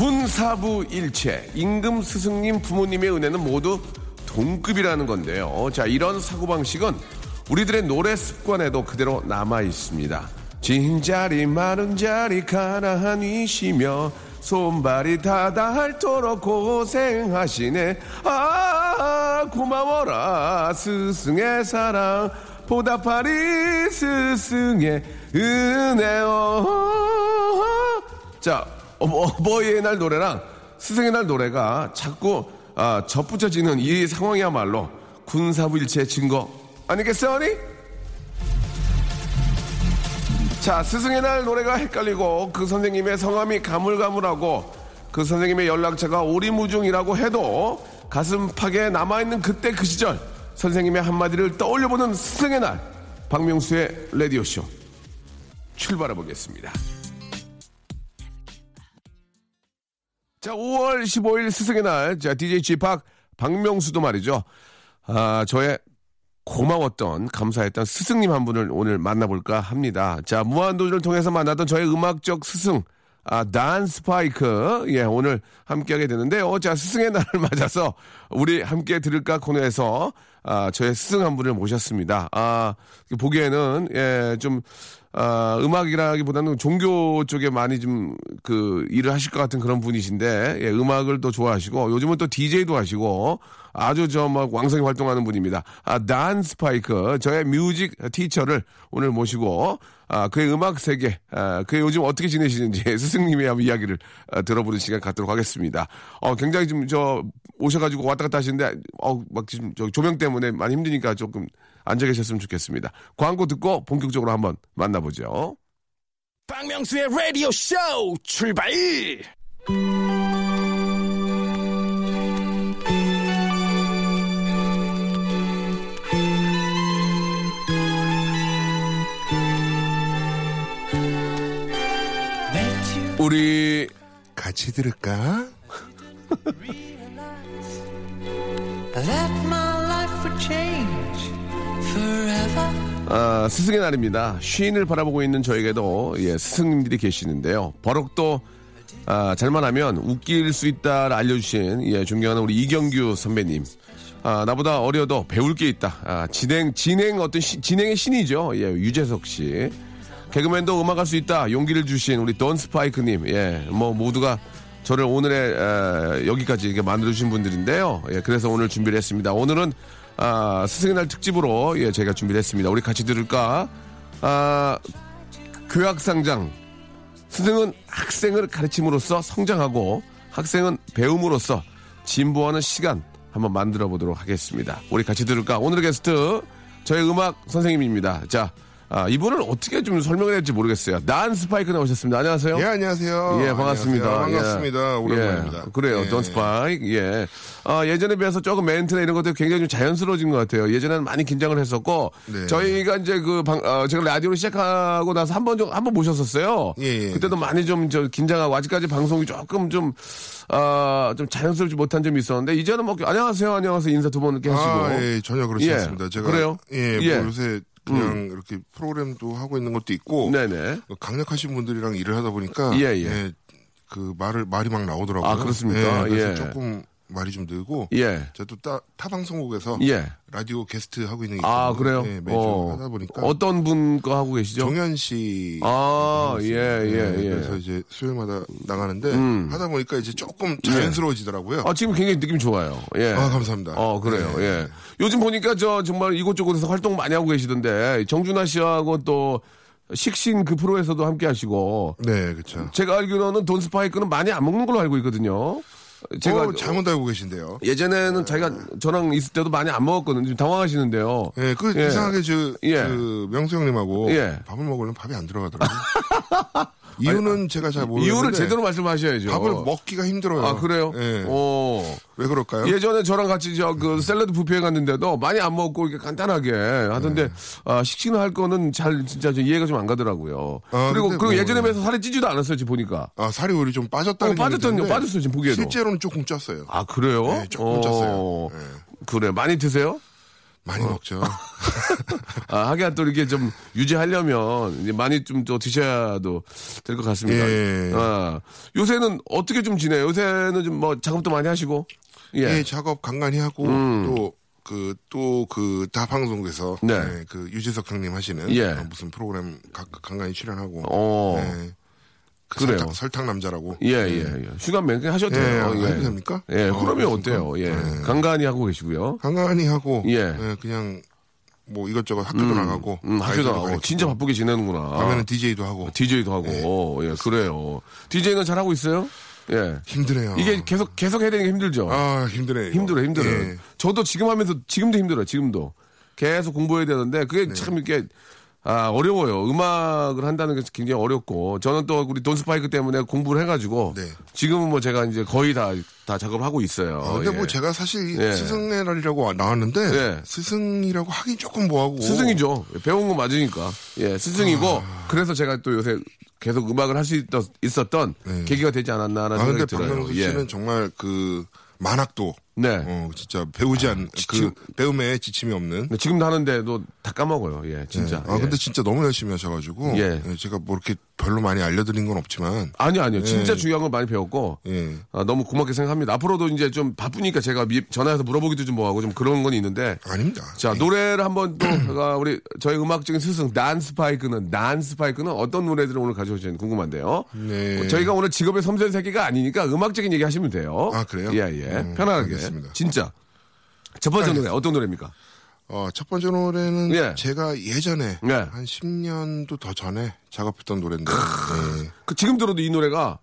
군사부 일체, 임금 스승님 부모님의 은혜는 모두 동급이라는 건데요. 자, 이런 사고방식은 우리들의 노래 습관에도 그대로 남아 있습니다. 진 자리 마른 자리 가라앉으시며 손발이 다 닳도록 고생하시네 아 고마워라 스승의 사랑 보답하리 스승의 은혜요 자, 어머, 어버이의 날 노래랑 스승의 날 노래가 자꾸 아, 접붙여지는 이 상황이야말로 군사부일체의 증거 아니겠어니? 자, 스승의 날 노래가 헷갈리고 그 선생님의 성함이 가물가물하고 그 선생님의 연락처가 오리무중이라고 해도 가슴팍에 남아있는 그때 그 시절 선생님의 한마디를 떠올려보는 스승의 날 박명수의 라디오쇼 출발해 보겠습니다. 자, 5월 15일 스승의 날, 자, DJ G팍 박명수도 말이죠. 아, 저의 고마웠던, 감사했던 스승님 한 분을 오늘 만나볼까 합니다. 자, 무한도전을 통해서 만났던 저의 음악적 스승, 아, 단 스파이크. 예, 오늘 함께하게 되는데요. 자, 스승의 날을 맞아서 우리 함께 들을까 코너에서 아, 저의 스승 한 분을 모셨습니다. 아, 보기에는, 예, 좀, 아, 음악이라기보다는 종교 쪽에 많이 좀 그 일을 하실 것 같은 그런 분이신데, 예, 음악을 또 좋아하시고, 요즘은 또 DJ도 하시고, 아주 저 막 왕성히 활동하는 분입니다. 아, 단 스파이크. 저의 뮤직 티처를 오늘 모시고, 아, 그의 음악 세계, 아, 그의 요즘 어떻게 지내시는지 스승님의 이야기를 아, 들어보는 시간 갖도록 하겠습니다. 어, 굉장히 좀 저 오셔가지고 왔다 갔다 하시는데, 어, 막 지금 저 조명 때문에 많이 힘드니까 조금 앉아 계셨으면 좋겠습니다. 광고 듣고 본격적으로 한번 만나보죠. 박명수의 라디오 쇼 출발! 우리 같이 들을까? my life change. 아, 스승의 날입니다. 쉰을 바라보고 있는 저에게도 예, 스승님들이 계시는데요. 버럭도 아, 잘만 하면 웃길 수 있다를 알려주신 예, 존경하는 우리 이경규 선배님. 아, 나보다 어려도 배울 게 있다. 아, 진행, 진행 어떤 시- 진행의 신이죠. 예, 유재석 씨. 개그맨도 음악할 수 있다. 용기를 주신 우리 돈 스파이크님. 예, 뭐 모두가 저를 오늘의 에, 여기까지 이렇게 만들어주신 분들인데요. 예, 그래서 오늘 준비를 했습니다. 오늘은 아, 스승의 날 특집으로 예, 제가 준비를 했습니다. 우리 같이 들을까? 아, 교학상장. 스승은 학생을 가르침으로써 성장하고 학생은 배움으로써 진보하는 시간 한번 만들어 보도록 하겠습니다. 우리 같이 들을까? 오늘의 게스트 저의 음악 선생님입니다. 자, 아, 이분을 어떻게 좀 설명을 해야 될지 모르겠어요. 난 스파이크 나오셨습니다. 안녕하세요. 예, 안녕하세요. 예, 반갑습니다. 안녕하세요. 반갑습니다. 예. 오랜만입니다. 예, 그래요. 예. 돈 스파이크. 예. 아, 예전에 비해서 조금 멘트나 이런 것들이 굉장히 좀 자연스러워진 것 같아요. 예전에는 많이 긴장을 했었고, 네. 저희가 이제 그 방, 어, 제가 라디오를 시작하고 나서 한 번 좀, 한 번 모셨었어요. 예, 예. 그때도 많이 좀 저 긴장하고, 아직까지 방송이 조금 좀, 아, 좀 자연스럽지 못한 점이 있었는데, 이제는 뭐, 안녕하세요, 안녕하세요 인사 두 번 이렇게 하시고. 아, 예, 전혀 그렇지 예. 않습니다. 제가 그래요? 예, 예. 뭐 요새 그냥 이렇게 프로그램도 하고 있는 것도 있고 네네. 강력하신 분들이랑 일을 하다 보니까 예, 예. 그 말을 말이 막 나오더라고요. 아, 그렇습니까? 예, 그래서 예. 조금 말이 좀 늘고 예. 제가 또 타, 타 방송국에서 예. 라디오 게스트 하고 있는 게 아, 있거든요. 그래요? 예, 매주 어. 하다 보니까 어떤 분 거 하고 계시죠? 정현 씨 아, 하고 예. 예, 네, 예. 그래서 이제 수요일마다 나가는데 음. 하다 보니까 이제 조금 자연스러워지더라고요. 아, 지금 굉장히 느낌 좋아요. 예. 아, 감사합니다. 어, 그래요. 네. 예. 요즘 보니까 저 정말 이곳저곳에서 활동 많이 하고 계시던데 정준하 씨하고 또 식신 그 프로에서도 함께 하시고 네, 그렇죠. 제가 알기로는 돈 스파이크는 많이 안 먹는 걸로 알고 있거든요. 제가 어, 잘못 알고 계신데요. 예전에는 자기가 저랑 있을 때도 많이 안 먹었거든요. 지금 당황하시는데요. 예, 그 예. 이상하게 저, 예. 그 명수 형님하고 예. 밥을 먹으려면 밥이 안 들어가더라고요. 이유는 제가 잘 모르겠는데 이유를 제대로 말씀하셔야죠. 밥을 먹기가 힘들어요. 아 그래요? 예. 어. 왜 그럴까요? 예전에 저랑 같이 저그 샐러드 뷔페에 갔는데도 많이 안 먹고 이렇게 간단하게 하던데 네. 아, 식신을 할 거는 잘 진짜 좀 이해가 좀 안 가더라고요. 아, 그리고 그리고 뭐, 예전에 예. 비해서 살이 찌지도 않았어요 지금 보니까. 아, 살이 오히려 좀 빠졌다는 어, 얘기를 빠졌어요, 지금 보기에도. 실제로 는 조금 쪘어요. 아 그래요? 네, 조금 쪘어요. 네. 그래 많이 드세요? 많이 먹죠. 아, 하긴 또 이렇게 좀 유지하려면 이제 많이 좀 더 드셔야도 될 것 같습니다. 예. 아, 요새는 어떻게 좀 지내요? 요새는 좀 뭐 작업도 많이 하시고. 예. 예, 작업 간간히 하고 또그 또 그 다 방송국에서 네. 예, 그 유재석 형님 하시는 예. 어, 무슨 프로그램 가, 간간히 출연하고 어. 예. 그 그래요. 설탕, 설탕 남자라고 예, 예, 예. 휴가 몇개 하셔도 예, 돼요. 아, 해도 됩니까? 예, 아, 그러면 그렇습니까? 어때요? 예. 네. 간간히 하고 계시고요. 간간히 하고 예. 예, 그냥 뭐 이것저것 학교도 나가고 음, 학교도 나가고. 가르치고, 진짜 바쁘게 지내는구나. 가면은 DJ도 하고 DJ도 하고. 예, 그래요. DJ는 잘 하고 있어요? 예. 힘드네요. 이게 계속, 계속 해야 되는 게 힘들죠? 아 힘드네요. 힘들어, 힘들어. 예. 저도 지금 하면서 지금도 힘들어요, 지금도. 계속 공부해야 되는데, 그게 네. 참 이렇게, 아, 어려워요. 음악을 한다는 게 굉장히 어렵고, 저는 또 우리 돈 스파이크 때문에 공부를 해가지고, 네. 지금은 뭐 제가 이제 거의 다, 다 작업을 하고 있어요. 아, 근데 예. 뭐 제가 사실 예. 스승의 날이라고 나왔는데 예. 스승이라고 하긴 조금 뭐하고 스승이죠. 배운 거 맞으니까. 예, 스승이고, 아. 그래서 제가 또 요새 계속 음악을 할 수 있었던 네. 계기가 되지 않았나라는 아 근데 생각이 들어요. 박명수 예. 씨는 정말 그 만학도 네. 어 진짜 배우지 않그 지금- 배움에 지침이 없는 근데 지금도 하는데도 다 까먹어요. 예, 진짜. 아 예. 근데 진짜 너무 열심히 하셔가지고 예. 예, 제가 뭐 이렇게 별로 많이 알려드린 건 없지만 아니요, 아니요. 진짜 예. 중요한 걸 많이 배웠고, 예. 아, 너무 고맙게 생각합니다. 앞으로도 이제 좀 바쁘니까 제가 미- 전화해서 물어보기도 좀 뭐하고 좀 그런 건 있는데. 아닙니다. 자, 노래를 한번 또, 제가 우리, 저희 음악적인 스승, 난 스파이크는, 난 스파이크는 어떤 노래들을 오늘 가져오시는지 궁금한데요. 네. 어, 저희가 오늘 직업의 섬세한 세계가 아니니까 음악적인 얘기 하시면 돼요. 아, 그래요? 예, 예. 음, 편안하게. 알겠습니다. 진짜. 첫 번째 노래, 어떤 노래입니까? 어, 첫 번째 노래는 예. 제가 예전에 네. 한 10년도 더 전에 작업했던 노래인데 예. 그 지금 들어도 이 노래가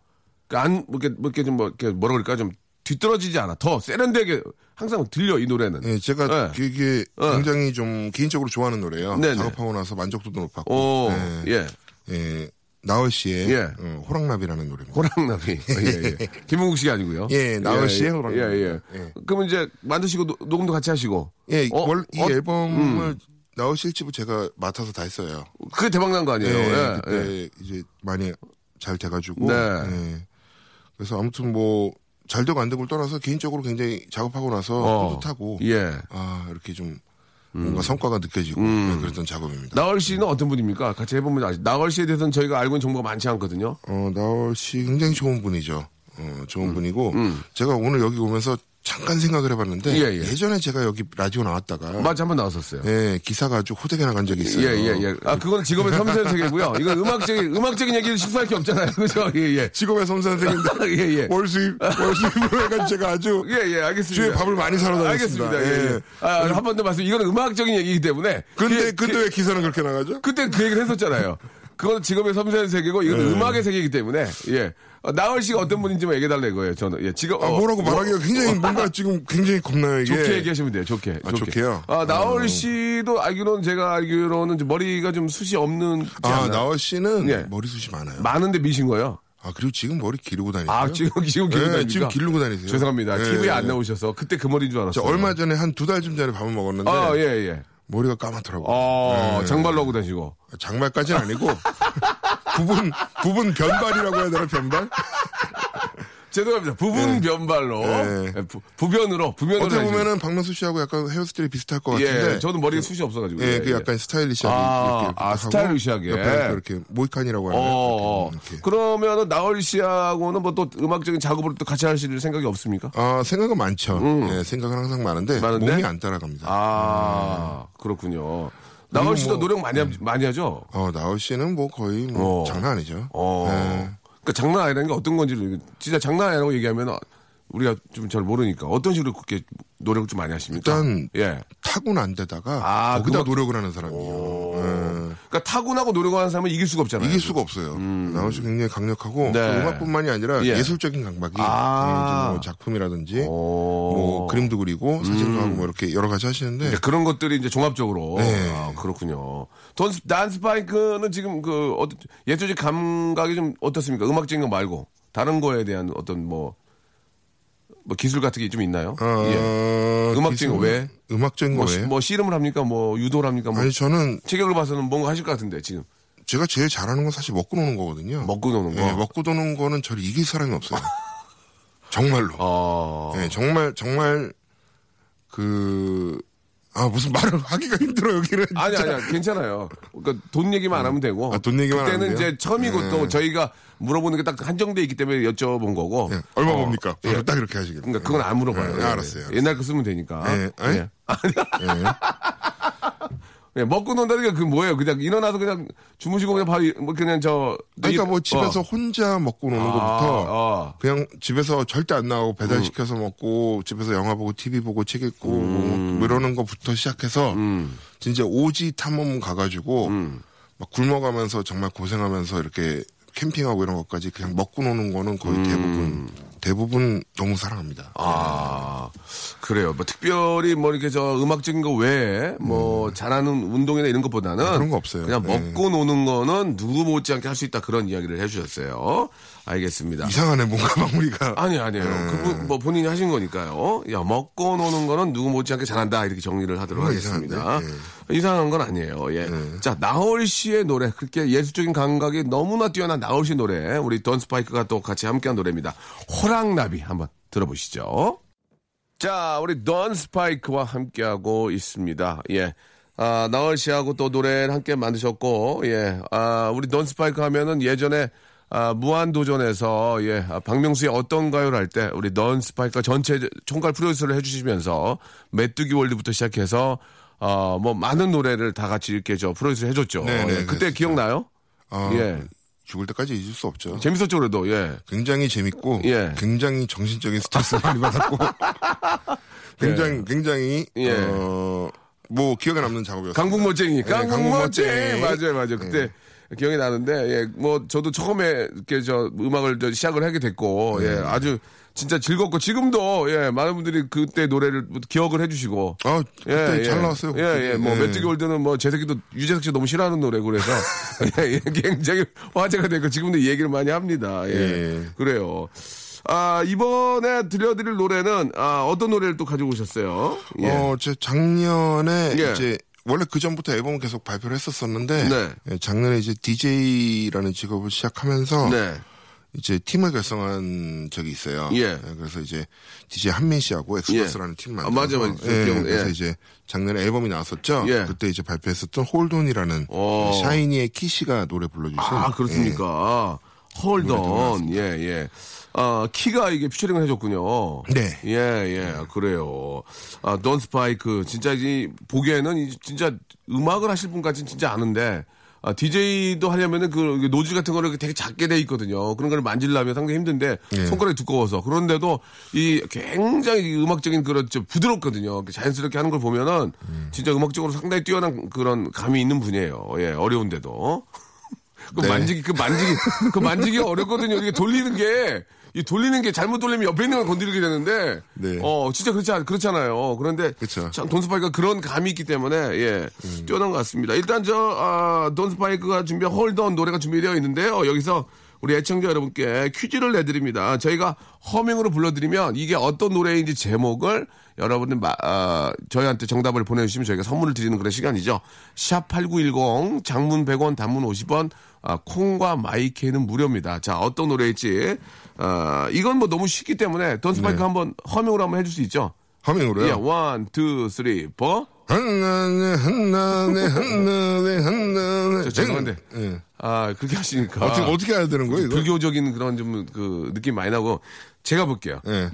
그 안, 뭐 이렇게, 뭐 이렇게 좀 뭐, 이렇게 뭐라 그럴까 좀 뒤떨어지지 않아. 더 세련되게 항상 들려, 이 노래는. 예, 제가 예. 이게 어. 굉장히 좀 개인적으로 좋아하는 노래예요. 네네. 작업하고 나서 만족도도 높았고 오, 예. 예. 예, 나얼 씨의 예. 어, 호랑나비라는 노래입니다. 호랑나비. 예, 예. 김흥국 씨가 아니고요. 예, 나얼 씨의 호랑나비. 예, 예. 예. 그러면 이제 만드시고 노- 녹음도 같이 하시고. 예, 어, 월, 이 어, 앨범을 나얼 씨 일집을 제가 맡아서 다 했어요. 그게 대박 난 거 아니에요? 예, 예, 그때 예. 이제 많이 잘 돼가지고. 네. 예. 그래서 아무튼 뭐, 잘 되고 안 되고를 떠나서 개인적으로 굉장히 작업하고 나서 어, 뿌듯하고. 예. 음. 아, 이렇게 좀 뭔가 성과가 느껴지고 네, 그랬던 작업입니다. 나얼 씨는 어떤 분입니까? 같이 해보면 아시 나얼 씨에 대해서는 저희가 알고 있는 정보가 많지 않거든요. 어, 나얼 씨 굉장히 좋은 분이죠. 어, 음. 좋은 분이고 제가 오늘 여기 오면서 잠깐 생각을 해봤는데 예, 예. 전에 제가 여기 라디오 나왔다가 맞아, 한번 나왔었어요. 예, 기사가 아주 호되게 나간 적이 있어요. 예, 예, 예. 아, 그거는 직업의 섬세한 세계고요. 이건 음악적인, 음악적인 얘기를 실수할 게 없잖아요. 그죠? 예, 예. 직업의 섬선생인데 예, 예. 월 수입 월 수입으로 해가지고 제가 아주 예, 예, 알겠습니다. 주에 밥을 많이 사러 다녔습니다. 알겠습니다. 예, 예. 아, 한 번 더 말씀. 이거는 음악적인 얘기이기 때문에. 근데 그- 근데 왜 기사는 그렇게 나가죠? 그때 그 얘기를 했었잖아요. 그건 직업의 섬세한 세계고 이건 네. 음악의 세계이기 때문에 예. 어, 나얼 씨가 어떤 분인지 만 얘기해 달라 이거예요. 저는 예. 직업 아, 어, 뭐라고 뭐, 말하기가 굉장히 뭔가 지금 굉장히 겁나요 이게. 좋게 얘기하시면 돼요. 좋게. 아, 좋게 요? 아, 나얼 어. 씨도 알기로는 제가 알기로는 좀 머리가 좀 숱이 없는 아 나얼 씨는 예. 머리숱이 많아요. 많은데 미신 거예요. 아 그리고 지금 머리 기르고 다니세요? 아, 지금 지금 기르고 네, 다닙니까? 지금 기르고 다니세요. 죄송합니다. 예, TV에 안 예. 나오셔서 그때 그 머리인 줄저 알았어요. 얼마 전에 한 두달좀 전에 밥을 먹었는데 아, 예, 예. 머리가 까맣더라고요. 어, 예. 장발로 하고 다니시고. 장발까지는 아니고 부분 부분 변발이라고 해야 되나 변발? 죄송합니다. 부분 변발로 네. 예, 부, 부변으로 부변으로 어떻게. 보면은 박명수 씨하고 약간 헤어스타일이 비슷할 것 같은데. 예, 저도 머리에 숱이 없어가지고. 예, 그 약간 스타일리시하게 아, 이렇게 아, 스타일리시하게. 이렇게 모이칸이라고 하는 어, 이렇게. 그러면은 나얼 씨하고는 뭐 또 음악적인 작업을 또 같이 하실 생각이 없습니까? 아, 생각은 많죠. 예, 생각은 항상 많은데, 음. 많은데? 몸이 안 따라갑니다. 아, 그렇군요. 나얼 씨도 뭐- 노력 많이, 하- 많이 하죠? 어, 나올 씨는 뭐 거의 뭐 어. 장난 아니죠. 어. 예. 그러니까 장난 아니라는 게 어떤 건지 를 진짜 장난 아니라고 얘기하면 우리가 좀 잘 모르니까 어떤 식으로 그렇게 노력을 좀 많이 하십니까? 일단 예. 타고난 데다가 아, 거기다 그거- 노력을 하는 사람이에요. 예. 그러니까 타고나고 노력하는 사람은 이길 수가 없잖아요. 이길 수가 없어요. 나올 씨 굉장히 강력하고 네. 그 음악뿐만이 아니라 예. 예. 술적인 강박이 아. 예, 뭐 작품이라든지 오. 뭐 그림도 그리고 사진도 하고 뭐 이렇게 여러 가지 하시는데 이제 그런 것들이 이제 종합적으로 네. 아, 그렇군요. 던스 단스 파이크는 지금 그 어, 예술적 감각이 좀 어떻습니까? 음악적인 거 말고 다른 거에 대한 어떤 뭐, 뭐 기술 같은 게 좀 있나요? 어, 예. 음악적인 거 기술- 왜? 음악적인 뭐, 거 시- 왜? 뭐 씨름을 합니까? 뭐 유도를 합니까? 뭐 아니 저는 체격을 봐서는 뭔가 하실 것 같은데 지금 제가 제일 잘하는 건 사실 먹고 노는 거거든요. 먹고 노는 거. 예, 먹고 노는 거는 저를 이길 사람이 없어요. 정말로. 어. 예, 정말 정말 그 아, 무슨 말을 하기가 힘들어, 여기는. 아니. 아니야 괜찮아요. 그러니까 돈 얘기만 안 하면 되고. 아, 돈 얘기만 그때는? 이제 처음이고 네. 또 저희가 물어보는 게 딱 한정돼 있기 때문에 여쭤본 거고. 예, 얼마 어, 봅니까? 바로 예. 딱 이렇게 하시길. 그러니까 그건 안 물어봐요. 예, 예, 알았어요. 예. 알았어요. 옛날 거 쓰면 되니까. 예, 아니? 예. 예. 예, 먹고 논다는 게그 뭐예요? 그냥 일어나서 그냥 주무시고 그냥 바로 이- 뭐 그냥 저 그러니까 뭐 어. 집에서 혼자 먹고 노는 아, 것부터 어. 그냥 집에서 절대 안 나오고 배달 시켜서 먹고 집에서 영화 보고 TV 보고 책 읽고 뭐 이러는 것부터 시작해서 진짜 오지 탐험 가가지고 막 굶어가면서 정말 고생하면서 이렇게 캠핑하고 이런 것까지 그냥 먹고 노는 거는 거의 대부분 대부분 너무 사랑합니다. 아, 그래요. 뭐 특별히 뭐 이렇게 저 음악적인 거 외에 뭐 잘하는 운동이나 이런 것보다는 아, 그런 거 없어요. 그냥 네. 먹고 노는 거는 누구 못지않게 할 수 있다 그런 이야기를 해주셨어요. 알겠습니다. 이상하네 뭔가 마무리가 아니 아니에요. 네. 그분 뭐 본인이 하신 거니까요. 야 먹고 노는 거는 누구 못지않게 잘한다 이렇게 정리를 하도록 하겠습니다. 이상한데? 이상한 건 아니에요. 예. 자 나얼 씨의 노래 그렇게 예술적인 감각이 너무나 뛰어난 나얼 씨 노래 우리 돈 스파이크가 또 같이 함께한 노래입니다. 호랑나비 한번 들어보시죠. 자 우리 돈 스파이크와 함께하고 있습니다. 예. 아, 나얼 씨하고 또 노래를 함께 만드셨고, 예. 아, 우리 돈 스파이크 하면은 예전에 아, 무한도전에서, 예, 아, 박명수의 어떤 가요를 할 때, 우리 돈 스파이크가 전체 총괄 프로듀서를 해주시면서, 메뚜기 월드부터 시작해서, 어, 뭐, 많은 노래를 다 같이 이렇게 저 프로듀서 해줬죠. 네, 네, 예, 그때. 기억나요? 아, 예. 죽을 때까지 잊을 수 없죠. 재밌었죠, 그래도, 예. 굉장히 재밌고 예. 굉장히 정신적인 스트레스 많이 받았고 굉장히 굉장히 예. 어 뭐 기억에 남는 작업이었어요. 강북 멋쟁이. 예, 강북 멋쟁이. 멋쟁이. 맞아요, 맞아요. 그때 기억이 나는데, 예, 뭐, 저도 처음에 이렇게 저 음악을 저 시작을 하게 됐고, 예, 아주 진짜 즐겁고, 지금도, 예, 많은 분들이 그때 노래를 기억을 해주시고. 아 그때 잘 나왔어요. 예, 예, 뭐, 예. 메뚜기 월드는 뭐, 제 새끼도 유재석 씨 너무 싫어하는 노래고, 그래서, 예, 예, 굉장히 화제가 되고, 지금도 이 얘기를 많이 합니다. 예. 예. 그래요. 아, 이번에 들려드릴 노래는, 아, 어떤 노래를 또 가지고 오셨어요? 예. 어, 제 작년에 예. 이제 원래 그 전부터 앨범을 계속 발표를 했었었는데 네. 예, 작년에 이제 DJ라는 직업을 시작하면서 네. 이제 팀을 결성한 적이 있어요. 예. 그래서 이제 DJ 한민 씨하고 엑스버스라는 팀을 아, 만들어서 맞아, 맞아. 예, 그래서 예. 이제 작년에 앨범이 나왔었죠. 예. 그때 이제 발표했었던 Hold On이라는 오. 샤이니의 키 씨가 노래 불러주신 아, 그렇습니까? Hold On, 예, 예. 아, 키가 이게 피처링을 해줬군요. 네. 예, 예, 그래요. 아, 돈 스파이크. 진짜 이, 보기에는 이 진짜 음악을 하실 분 같진 진짜 않은데, 아, DJ도 하려면은 그 노즐 같은 거를 되게 작게 돼 있거든요. 그런 걸 만지려면 상당히 힘든데, 예. 손가락이 두꺼워서. 그런데도 이 굉장히 음악적인 그런 좀 부드럽거든요. 자연스럽게 하는 걸 보면은 진짜 음악적으로 상당히 뛰어난 그런 감이 있는 분이에요. 예, 어려운데도. 그 네. 만지기, 그 만지기, 그 만지기 어렵거든요. 이게 돌리는 게, 이 돌리는 게 잘못 돌리면 옆에 있는 걸 건드리게 되는데, 네. 어, 진짜 그렇지, 않- 그렇잖아요. 그런데, 그쵸. 참, 돈스파이크가 그런 감이 있기 때문에, 예, 뛰어난 것 같습니다. 일단 저, 아, 돈스파이크가 준비한 홀던 노래가 준비되어 있는데요. 여기서 우리 애청자 여러분께 퀴즈를 내드립니다. 저희가 허밍으로 불러드리면 이게 어떤 노래인지 제목을 여러분들 마- 아, 저희한테 정답을 보내주시면 저희가 선물을 드리는 그런 시간이죠. 샵 8910 장문 100원 단문 50원 아, 콩과 마이케는 무료입니다. 자 어떤 노래일지 아, 이건 뭐 너무 쉽기 때문에 돈스파이크 네. 한번 허밍으로 한번 해줄 수 있죠. 허밍으로요? 예, one, two, three, four. 한나네 한나네 한나네 한나네 저 죄송한데. 예. 아 그렇게 하시니까 어떻게 어떻게 해야 되는 거예요 이거? 불교적인 그런 좀 그 느낌 많이 나고 제가 볼게요. 그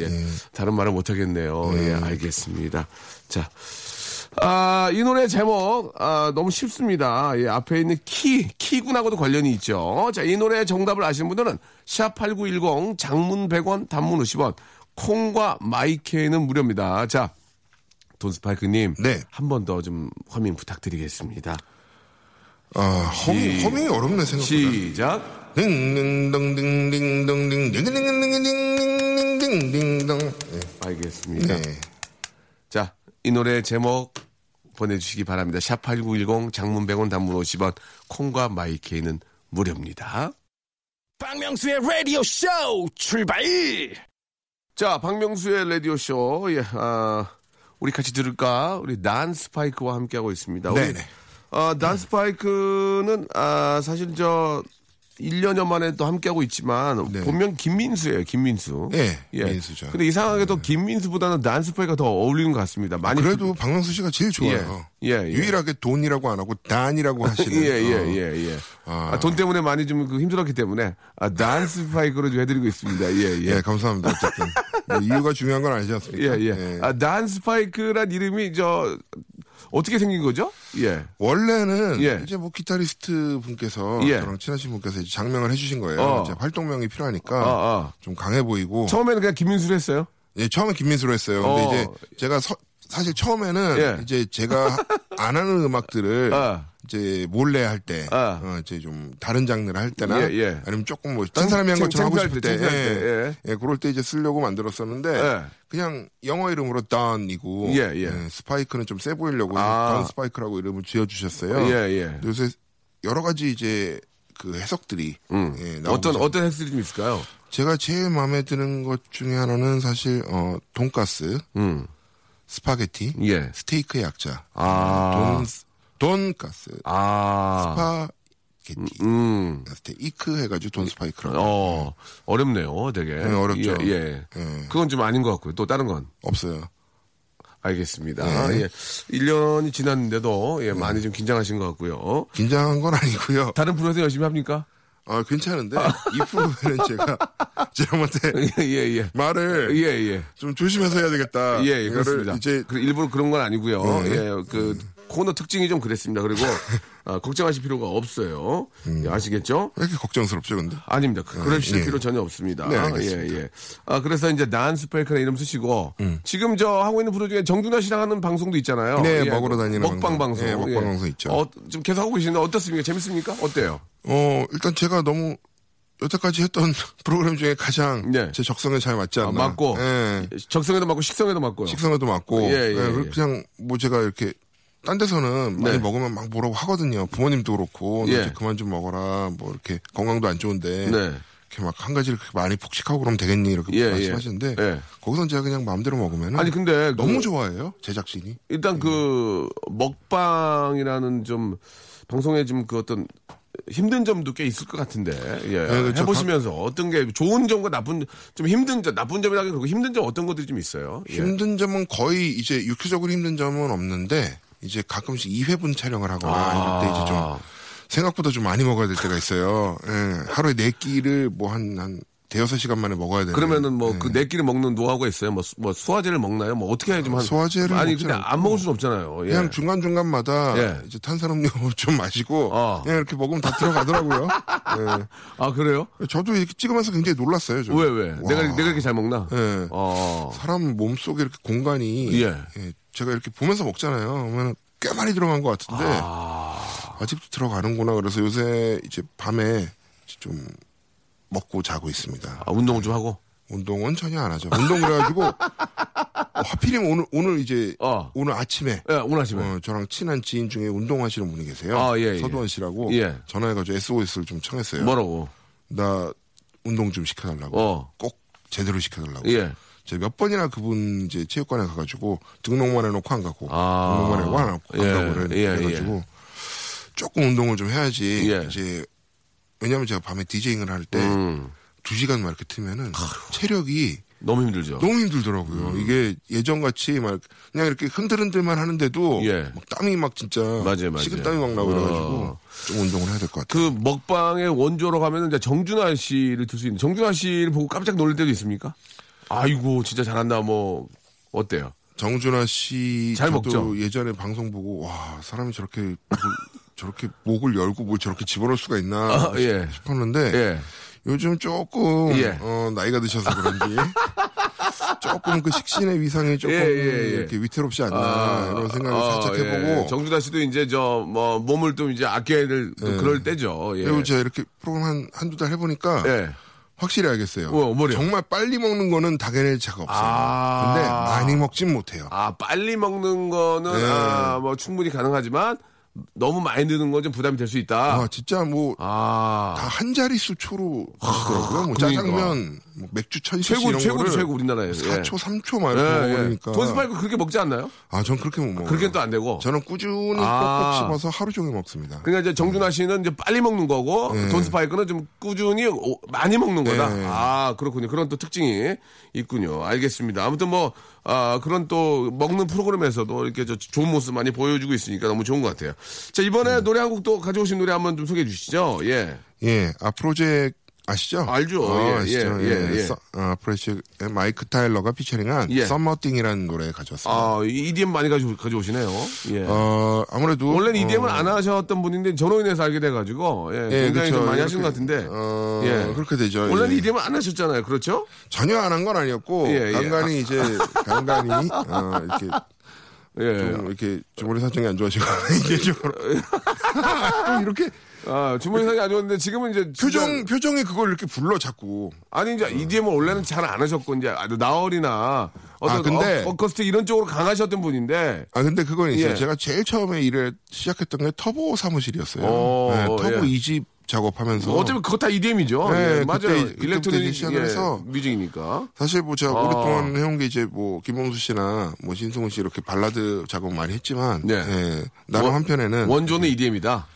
예. 아, 이 노래 제목, 아, 너무 쉽습니다. 예, 앞에 있는 키, 키군하고도 관련이 있죠. 자, 이 노래 정답을 아시는 분들은 샵8910 장문 100원, 단문 50원, 콩과 마이케이는 무료입니다. 자, 돈스파이크님. 네. 한 번 더 좀 허밍 부탁드리겠습니다. 아, 허밍, 시- 허밍이 어렵네, 생각보다. 시작. 딩딩동딩딩동딩딩딩딩딩딩딩딩. 예. 알겠습니다. 네. 자, 이 노래 제목 보내주시기 바랍니다. 샵8910 장문 100원 단문 50원 콩과 마이케이는 무료입니다. 박명수의 라디오 쇼 출발! 자, 박명수의 라디오 쇼. 예, 아, 우리 같이 들을까? 우리 난 스파이크와 함께하고 있습니다. 네네. 어, 난 스파이크는, 아, 사실 저, 1년여 만에 또 함께하고 있지만, 네. 본명 김민수예요, 김민수. 예, 민수죠. 네. 근데 이상하게도 김민수보다는 난 스파이크가 더 어울리는 것 같습니다. 많이. 그래도 박명수 씨가 제일 좋아요. 예, 예, 예. 유일하게 돈이라고 안 하고 단이라고 하시는. 예, 예, 어. 예, 예. 아. 아, 돈 때문에 많이 좀 그 힘들었기 때문에, 아, 난 스파이크로 좀 해드리고 있습니다. 예, 예. 예, 감사합니다. 어쨌든. 뭐 이유가 중요한 건 아니지 않습니까? 예, 예. 아, 난 스파이크란 이름이 저 어떻게 생긴 거죠? 예. 원래는 예. 이제 뭐 기타리스트 분께서 예. 저랑 친하신 분께서 이제 장명을 해주신 거예요. 어. 활동명이 필요하니까 아, 아. 좀 강해 보이고. 처음에는 그냥 김민수로 했어요. 예, 처음에 김민수로 했어요. 근데 어. 이제 제가 서- 사실 처음에는 예. 이제 제가 안 하는 음악들을 아. 이제 몰래 할 때, 아. 어, 이제 좀 다른 장르를 할 때나 예, 예. 아니면 조금 뭐딴 창- 사람이 한 창- 것처럼 하고 싶을 때, 때, 때, 예. 예, 그럴 때 이제 쓰려고 만들었었는데 예. 그냥 영어 이름으로 예, 예. 스파이크는 좀 세 보이려고 아. Don 스파이크라고 이름을 지어 주셨어요. 예, 예. 요새 여러 가지 이제 그 해석들이 음. 예, 어떤, 있어요. 어떤 헬스들이 좀 있을까요? 제가 제일 마음에 드는 것 중에 하나는 사실 어 돈가스, 음. 스파게티, 예. 스테이크의 약자, 아. 돈 돈가스, 아. 스파게티, 음. 스테이크 해가지고 돈 스파이크라고 어, 어렵네요, 되게. 네, 어렵죠. 예, 예. 예. 그건 좀 아닌 것 같고요. 또 다른 건. 없어요. 알겠습니다. 네. 예. 1년이 지났는데도, 예, 많이 좀 긴장하신 것 같고요. 긴장한 건 아니고요. 다른 프로에서 열심히 합니까? 아 괜찮은데 이 프로에는 제가 제형한테 예, 예, 예. 말을 예, 예. 좀 조심해서 해야 되겠다. 예, 예, 그렇습니다. 이제 그 일부러 그런 건 아니고요. 네. 예, 그 코너 특징이 좀 그랬습니다. 그리고 아, 걱정하실 필요가 없어요. 음. 예, 아시겠죠? 왜 이렇게 걱정스럽죠, 근데? 아닙니다. 그- 그러실 예. 필요 전혀 없습니다. 네, 알겠습니다. 예, 예. 아, 그래서 이제 난 스페이크라는 이름 쓰시고 음. 지금 저 하고 있는 프로 중에 정준하 씨랑 하는 방송도 있잖아요. 네, 예, 먹으러 다니는 먹방 방송. 예, 먹방 방송 있죠. 어, 좀 계속 하고 계시는데 어떻습니까? 재밌습니까? 어때요? 어 일단 제가 너무 여태까지 했던 프로그램 중에 가장 네. 제 적성에 잘 맞지 아, 않나. 맞고 예. 적성에도 맞고 식성에도 맞고요. 식성에도 맞고. 예, 예, 그리고 예. 그냥 뭐 제가 이렇게 딴 데서는 많이 네. 먹으면 막 뭐라고 하거든요. 부모님도 그렇고 너 예. 이제 그만 좀 먹어라. 뭐 이렇게 건강도 안 좋은데 네. 이렇게 막 한 가지를 그렇게 많이 폭식하고 그러면 되겠니 이렇게 예, 말씀하시는데 예. 거기선 제가 그냥 마음대로 먹으면 아니 근데 너무 그- 좋아해요 제작진이. 일단 그 먹방이라는 좀 방송에 좀 그 어떤 힘든 점도 꽤 있을 것 같은데 예. 그렇죠. 해보시면서 어떤 게 좋은 점과 나쁜 좀 힘든 점 나쁜 점이라기 그렇고 힘든 점 어떤 것들이 좀 있어요. 예. 힘든 점은 거의 이제 육체적으로 힘든 점은 없는데 이제 가끔씩 2회분 촬영을 하거나 아. 아. 이럴 때 이제 좀 생각보다 좀 많이 먹어야 될 때가 있어요. 예. 하루에 네 끼를 뭐 한 한 대여섯 시간 만에 먹어야 되는. 그러면은 뭐 예. 그네 끼를 먹는 노하우가 있어요. 뭐, 수- 뭐 수화제를 먹나요? 뭐 어떻게 해야지 좀 한. 소화제를 아니 않고. 안 먹을 수는 없잖아요. 예. 그냥 중간 중간마다 예. 이제 탄산음료 좀 마시고 어. 그냥 이렇게 먹으면 다 들어가더라고요. 예. 아 그래요? 저도 이렇게 찍으면서 굉장히 놀랐어요. 저는. 왜 왜? 와. 내가 내가 이렇게 잘 먹나? 예. 어. 사람 몸 속에 이렇게 공간이 예. 예, 제가 이렇게 보면서 먹잖아요. 그러면 꽤 많이 들어간 것 같은데 아... 직도 들어가는구나. 그래서 요새 이제 밤에 좀 먹고 자고 있습니다. 아, 운동을 좀 하고. 운동은 전혀 안 하죠. 운동 그래가지고 어, 하필이면 오늘 오늘 이제 어. 오늘 아침에 예, 오늘 아침에. 어, 저랑 친한 지인 중에 운동하시는 분이 계세요. 아, 예, 예. 서두원 씨라고 예. 전화해가지고 SOS를 좀 청했어요. 뭐라고? 나 운동 좀 시켜달라고. 어. 꼭 제대로 시켜달라고. 예. 제가 몇 번이나 그분 이제 체육관에 가가지고 등록만 해놓고 안 가고 아. 등록만 해놓고 안 가고 예, 안 가고 그래- 예, 그래가지고 조금 운동을 좀 해야지 예. 이제 왜냐면 제가 밤에 디제잉을 할때두 음. 시간만 이렇게 틀면은 체력이 너무 힘들죠. 너무 힘들더라고요. 음. 이게 예전 같이 막 그냥 이렇게 흔들흔들만 하는데도 예. 막 땀이 막 진짜 맞아요, 맞아요. 식은 땀이 막 나고 그래가지고 어. 좀 운동을 해야 될 것 같아요. 그 먹방의 원조로 가면은 이제 정준하 씨를 들 수 있는 정준하 씨를 보고 깜짝 놀랄 때도 있습니까? 아이고 진짜 잘한다 뭐 어때요? 정준하 씨 잘 먹죠? 예전에 방송 보고 와 사람이 저렇게 저렇게 목을 열고 뭘 저렇게 집어넣을 수가 있나 아, 예. 싶었는데 예. 요즘 조금 예. 어, 나이가 드셔서 그런지 조금 그 식신의 위상이 조금 예, 예, 예. 이렇게 위태롭지 않나 이런 생각을 아, 살짝 예. 해보고 정준하 씨도 이제 저 뭐 몸을 또 이제 아껴야 될. 그럴 때죠. 예. 그리고 제가 이렇게 프로그램 한 한두 달 해보니까 예. 확실히 알겠어요. 어, 뭐래요? 정말 빨리 먹는 거는 당연히 차가 없어요. 아. 근데 많이 먹진 못해요. 아 빨리 먹는 거는 네. 아, 뭐 충분히 가능하지만 너무 많이 드는 건 좀 부담이 될 수 있다. 아, 진짜 뭐 아. 다 한 자릿수 초로 드시더라고요. 뭐 그러니까. 짜장면, 뭐 맥주 천식 최고 이런 최고도 거를 최고 우리나라에서. 4초, 3초 만 예. 예, 먹으니까. 예. 돈스파이크 그렇게 먹지 않나요? 아, 전 그렇게 못 먹어요. 그렇게는 또 안 되고. 저는 꾸준히 아. 꼭꼭 씹어서 하루 종일 먹습니다. 그러니까 이제 정준하 씨는 이제 빨리 먹는 거고 네. 돈스파이크는 좀 꾸준히 오- 많이 먹는 거다. 네. 아 그렇군요. 그런 또 특징이 있군요. 알겠습니다. 아무튼 뭐 아, 그런 또 먹는 프로그램에서도 이렇게 저 좋은 모습 많이 보여주고 있으니까 너무 좋은 것 같아요. 자 이번에 음. 노래 한 곡 또 가져오신 노래 한번 좀 소개해 주시죠. 예. 예, 아프로젝 아시죠? 알죠. 아, 예, 아시죠? 예, 예, 예. 서- 아, 아프로젝 마이크 타일러가 피처링한 예. 썸머띵이라는 노래 가져왔습니다. 아 EDM 많이 가져 가져오시네요. 예. 어, 아무래도 원래는 어, EDM을 안 하셨던 분인데 전로 인해서 알게 돼가지고 예, 예, 굉장히. 좀 많이 하신 이렇게, 것 같은데 어, 예. 그렇게 되죠. 원래는 예. EDM을 안 하셨잖아요. 그렇죠? 전혀 안 한 건 아니었고 예, 예. 간간히 이제 간간히 어, 이렇게 예. 좀 이렇게 주머니 사정이 안 좋아지고 개인적으로 또 이렇게 아, 주머니 사정이 안 좋았는데 지금은 이제 표정 표정에 그걸 이렇게 불러 자꾸 아니 이제 EDM을 원래는 잘 안 하셨고 이제 아, 나얼이나 어떤 아, 근데- 어, 어커스틱 이런 쪽으로 강하셨던 분인데 아 근데 그건 있어요. 예. 제가 제일 처음에 일을 시작했던 게 터보 사무실이었어요. 오, 네, 터보 예. 2집 작업하면서 어차피 그거 다 EDM이죠. 네, 예, 그때- 맞아요. 그때부터 electronic 이제 시작을 해서 뮤직이니까. 사실 뭐 제가 아. 오랫동안 해온 게 이제 뭐 김범수 씨나 뭐 신승훈 씨 이렇게 발라드 작업 많이 했지만 네. 예, 나름 원- 한편에는 원조는 EDM이다.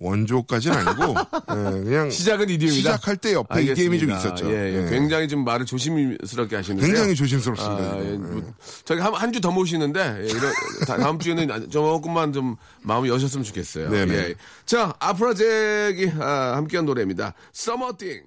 원조까지는 아니고 예, 그냥 시작은 EDM이다. 시작할 때 옆에 EDM이 좀 있었죠. 예, 예. 예. 굉장히 좀 말을 조심스럽게 하시는데. 굉장히 조심스럽습니다. 아, 예. 뭐, 저기 한한 주 더 모시는데 예, 이런, 다, 다음 주에는 조금만 좀 마음을 여셨으면 좋겠어요. 네네. 예. 자, 아프라잭이 아, 함께한 노래입니다. 서머띵.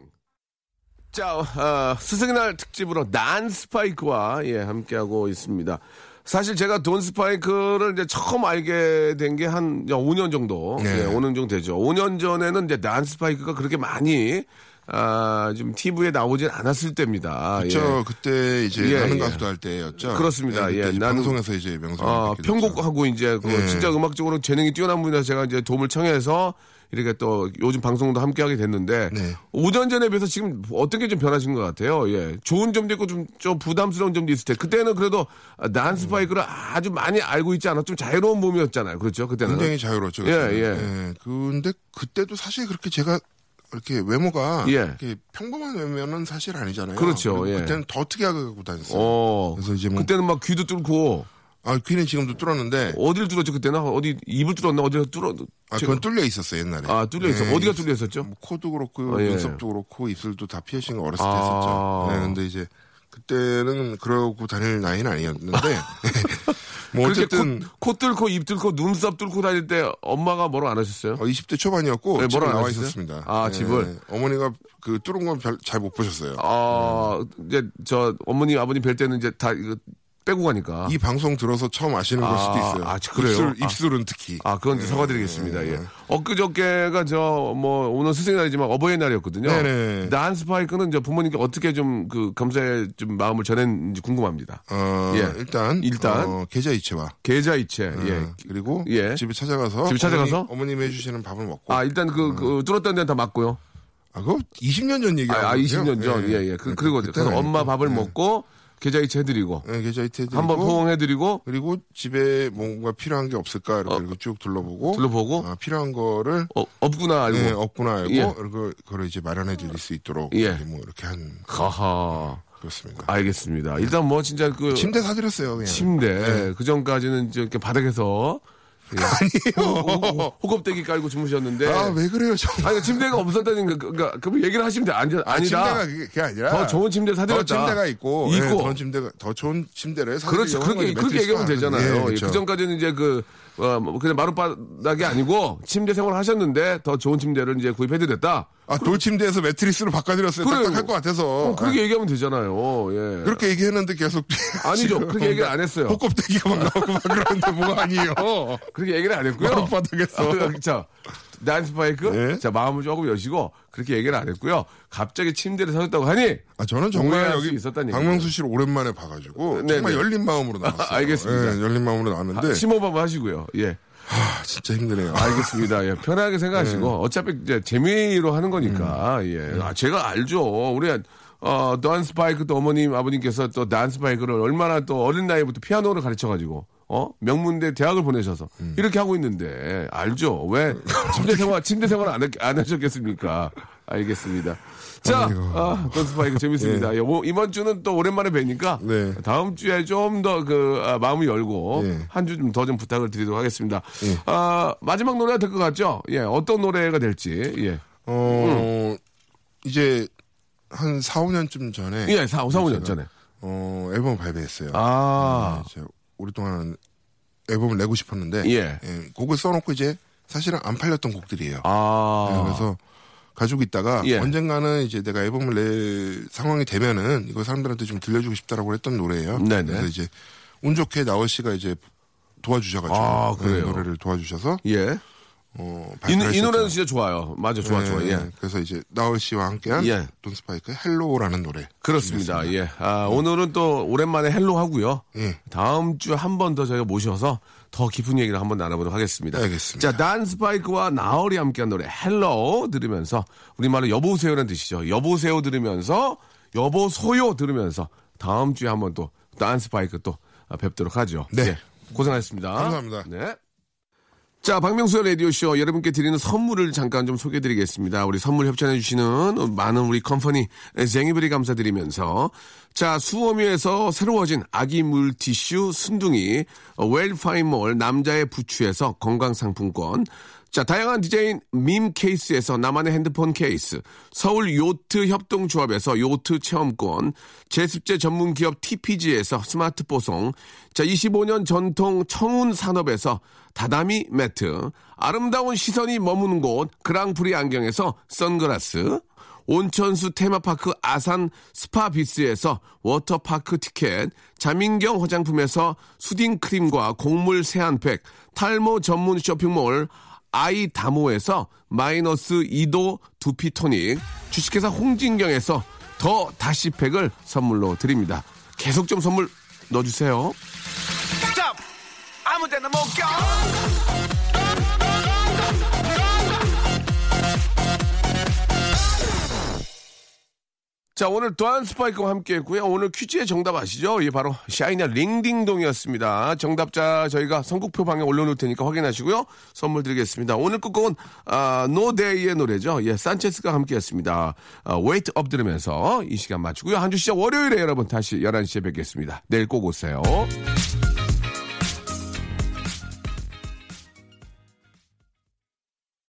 자, 어, 스승의 날 특집으로 난 스파이크와 예, 함께하고 있습니다. 사실 제가 돈 스파이크를 이제 처음 알게 된 게 한 5년 정도, 네. 예, 5년 정도 되죠. 5년 전에는 이제 난 스파이크가 그렇게 많이 아, 좀 TV에 나오진 않았을 때입니다. 그렇죠. 예. 그때 이제 예, 나는 예. 가수도 할 때였죠. 그렇습니다. 그때 예, 나는- 방송에서 이제 명성을 아. 편곡하고 이제 그 예. 진짜 음악적으로 재능이 뛰어난 분이라서 제가 이제 도움을 청해서 이렇게 또 요즘 방송도 함께 하게 됐는데 네. 5년 전에 비해서 지금 어떤 게좀 변하신 것 같아요. 예. 좋은 점도 있고 좀, 좀 부담스러운 점도 있을 때 그때는 그래도 난 스파이크를 아주 많이 알고 있지 않아 좀 자유로운 몸이었잖아요. 그렇죠. 그때는. 굉장히 자유로웠죠. 예, 그때는. 예. 근데 그때도 사실 그렇게 제가 이렇게 외모가 예. 이렇게 평범한 외모는 사실 아니잖아요. 그렇죠, 예. 그때는 더 특이하게 갖고 다녔어요. 어. 그래서 이제 뭐 그때는 막 귀도 뚫고 아 귀는 지금도 뚫었는데 어디를 뚫었죠 그때는 어디 입을 뚫었나 어디를 뚫어 아 그건 뚫려 있었어요 옛날에. 아 뚫려 있어 예, 어디가 뚫려 있었죠? 뭐 코도 그렇고 어, 예. 눈썹도 그렇고 입술도 다 피어싱 어렸을 때 아. 했었죠. 네, 근데 이제 그때는 그러고 다닐 나이는 아니었는데 뭐 어쨌든 코, 코 뚫고 입 뚫고 눈썹 뚫고 다닐 때 엄마가 뭐라 안 하셨어요? 어, 20대 초반이었고 네, 뭐라 안 나와 하셨어요? 있었습니다. 아, 예, 집을? 어머니가 그 뚫은 건 잘 못 보셨어요. 아, 이제 저 어머니 아버님 뵐 때는 이제 다 이거 빼고 가니까. 이 방송 들어서 처음 아시는 걸 수도 아, 있어요. 아, 그래요? 입술, 아. 입술은 특히. 아, 그건 이제 사과드리겠습니다. 예. 엊그저께가 저, 뭐, 오늘 스승의 날이지만 어버이날이었거든요. 네네. 난 스파이크는 이제 부모님께 어떻게 좀 그 감사의 좀 마음을 전했는지 궁금합니다. 어, 예. 일단, 일단. 어, 계좌이체와 계좌이체, 예. 어, 그리고 예. 집에 찾아가서 집에 찾아가서? 어머니, 이 해주시는 밥을 먹고 아, 일단 그, 그, 뚫었던 데는 다 맞고요. 아, 그거 20년 전 얘기야. 아, 아 20년 전, 예, 예. 그, 그리고 그때는 그래서 엄마. 밥을 예. 먹고 계좌이체 해드리고 예, 계좌이체 해드리고 한번 포옹해드리고 그리고 집에 뭔가 필요한 게 없을까 이렇게, 어. 이렇게 쭉 둘러보고 둘러보고 아, 필요한 거를 어, 없구나 알고. 네, 없구나 알고 예. 그걸, 그걸 이제 마련해 드릴 수 있도록 예. 뭐 이렇게 한 하하. 그렇습니다. 알겠습니다. 일단 뭐 진짜 그 침대 사드렸어요. 그냥. 침대 네. 그 전까지는 이제 이렇게 바닥에서 아니에요. 호겁대기 깔고 주무셨는데 아 왜 그래요, 저. 아니 침대가 없었다는 거 그러니까 그 얘기를 하시면 돼. 아니, 아, 아니다. 침대가 그게, 아니라 더 좋은 침대 사드렸다. 더 침대가 있고, 있고. 예, 더 침대가 더 좋은 침대를 그렇죠. 사드리려고 그렇게. 그렇게 얘기하면. 되잖아요. 예, 예, 그렇죠. 그 전까지는 이제 그 어, 뭐 그냥 마룻바닥이 아니고 침대 생활을 하셨는데 더 좋은 침대를 이제 구입해드렸다. 아, 돌 침대에서 매트리스로 바꿔드렸어요. 그래요. 딱딱할 것 같아서. 그렇게 아, 얘기하면 되잖아요. 예. 그렇게 얘기했는데 계속 아니죠. 그렇게 얘기를 안 했어요. 호껍데기가 막 나오고 막 그러는데 뭐가 아니에요. 그렇게 얘기를 안 했고요. 마룻바닥에서. 아, 자, 난스파이크. 예. 자, 마음을 조금 여시고 그렇게 얘기를 안 했고요. 갑자기 침대를 사줬다고 하니 아, 저는 정말 여기 있었다는 박명수 씨를 오랜만에 봐가지고 네, 정말 네. 열린 마음으로 나왔어요. 알겠습니다. 예, 열린 마음으로 나왔는데 아, 심호흡 하시고요. 예. 아, 진짜 힘드네요. 알겠습니다. 예, 편하게 생각하시고 네. 어차피 이제 재미로 하는 거니까 음. 예. 아, 제가 알죠. 우리 어, 던스파이크 또 어머님 아버님께서 또 단스파이크를 얼마나 또 어린 나이부터 피아노를 가르쳐 가지고 어 명문대 대학을 보내셔서 음. 이렇게 하고 있는데 알죠. 왜 침대 생활 침대 생활 안, 했- 안 하셨겠습니까? 알겠습니다. 자. 아, 던스파이크 재밌습니다. 예, 뭐, 이번 주는 또 오랜만에 뵈니까 네. 다음 주에 좀 더그 마음을 열고 예. 한주 좀더좀 부탁을 드리도록 하겠습니다. 예. 아, 마지막 노래가 될 것 같죠? 예, 어떤 노래가 될지. 예. 어, 이제 한 4, 5년쯤 전에 예, 4, 5, 5년 제가, 전에. 어, 앨범을 발매했어요. 아, 네, 제가 오랫동안 앨범을 내고 싶었는데 예. 곡을 써놓고 이제 사실은 안 팔렸던 곡들이에요. 아. 네, 그래서 가지고 있다가 예. 언젠가는 이제 내가 앨범을 낼 상황이 되면은 이거 사람들한테 좀 들려주고 싶다라고 했던 노래예요. 네네. 그래서 이제 운 좋게 나월 씨가 이제 도와주셔가지고 아, 네, 그래요? 노래를 도와주셔서 예. 어, 이, 이 노래는. 진짜 좋아요. 맞아, 좋아, 네, 좋아. 예. 그래서 이제 나얼 씨와 함께한 예. 돈스파이크의 Hello라는 노래. 그렇습니다. 예. 아, 오늘은 또 오랜만에 Hello 하고요. 예. 다음 주에 한번 더 저희가 모셔서 더 깊은 얘기를 한번 나눠보도록 하겠습니다. 알겠습니다. 자, 돈스파이크와 나얼이 함께한 노래 Hello 들으면서 우리말로 여보세요라는 뜻이죠. 여보세요 들으면서 여보세요 들으면서 다음 주에 한번 또 돈스파이크 또 뵙도록 하죠. 네. 예. 고생하셨습니다. 감사합니다. 네. 자, 박명수의 라디오쇼 여러분께 드리는 선물을 잠깐 좀 소개해 드리겠습니다. 우리 선물 협찬해 주시는 많은 우리 컴퍼니 쟁이들이 감사드리면서 자, 수어미에서 새로워진 아기 물티슈 순둥이 웰파인몰 남자의 부추에서 건강상품권. 자, 다양한 디자인 밈 케이스에서 나만의 핸드폰 케이스, 서울 요트 협동조합에서 요트 체험권, 제습제 전문 기업 TPG에서 스마트 뽀송, 자, 25년 전통 청운 산업에서 다다미 매트, 아름다운 시선이 머무는 곳 그랑프리 안경에서 선글라스, 온천수 테마파크 아산 스파비스에서 워터파크 티켓, 자민경 화장품에서 soothing 크림과 곡물 세안팩, 탈모 전문 쇼핑몰 아이다모에서 마이너스 2도 두피 토닉, 주식회사 홍진경에서 더 다시팩을 선물로 드립니다. 계속 좀 선물 넣어주세요. 아무 데나 못 가. 자, 오늘 또한 스파이크와 함께 했고요. 오늘 퀴즈의 정답 아시죠? 예, 바로 샤이나 링딩동이었습니다. 정답자 저희가 선곡표 방에 올려놓을 테니까 확인하시고요. 선물 드리겠습니다. 오늘 끝곡은, 아, 노데이의 노래죠. 예, 산체스가 함께 했습니다. 아, Wait Up 들으면서 이 시간 마치고요. 한 주 시작 월요일에 여러분 다시 11시에 뵙겠습니다. 내일 꼭 오세요.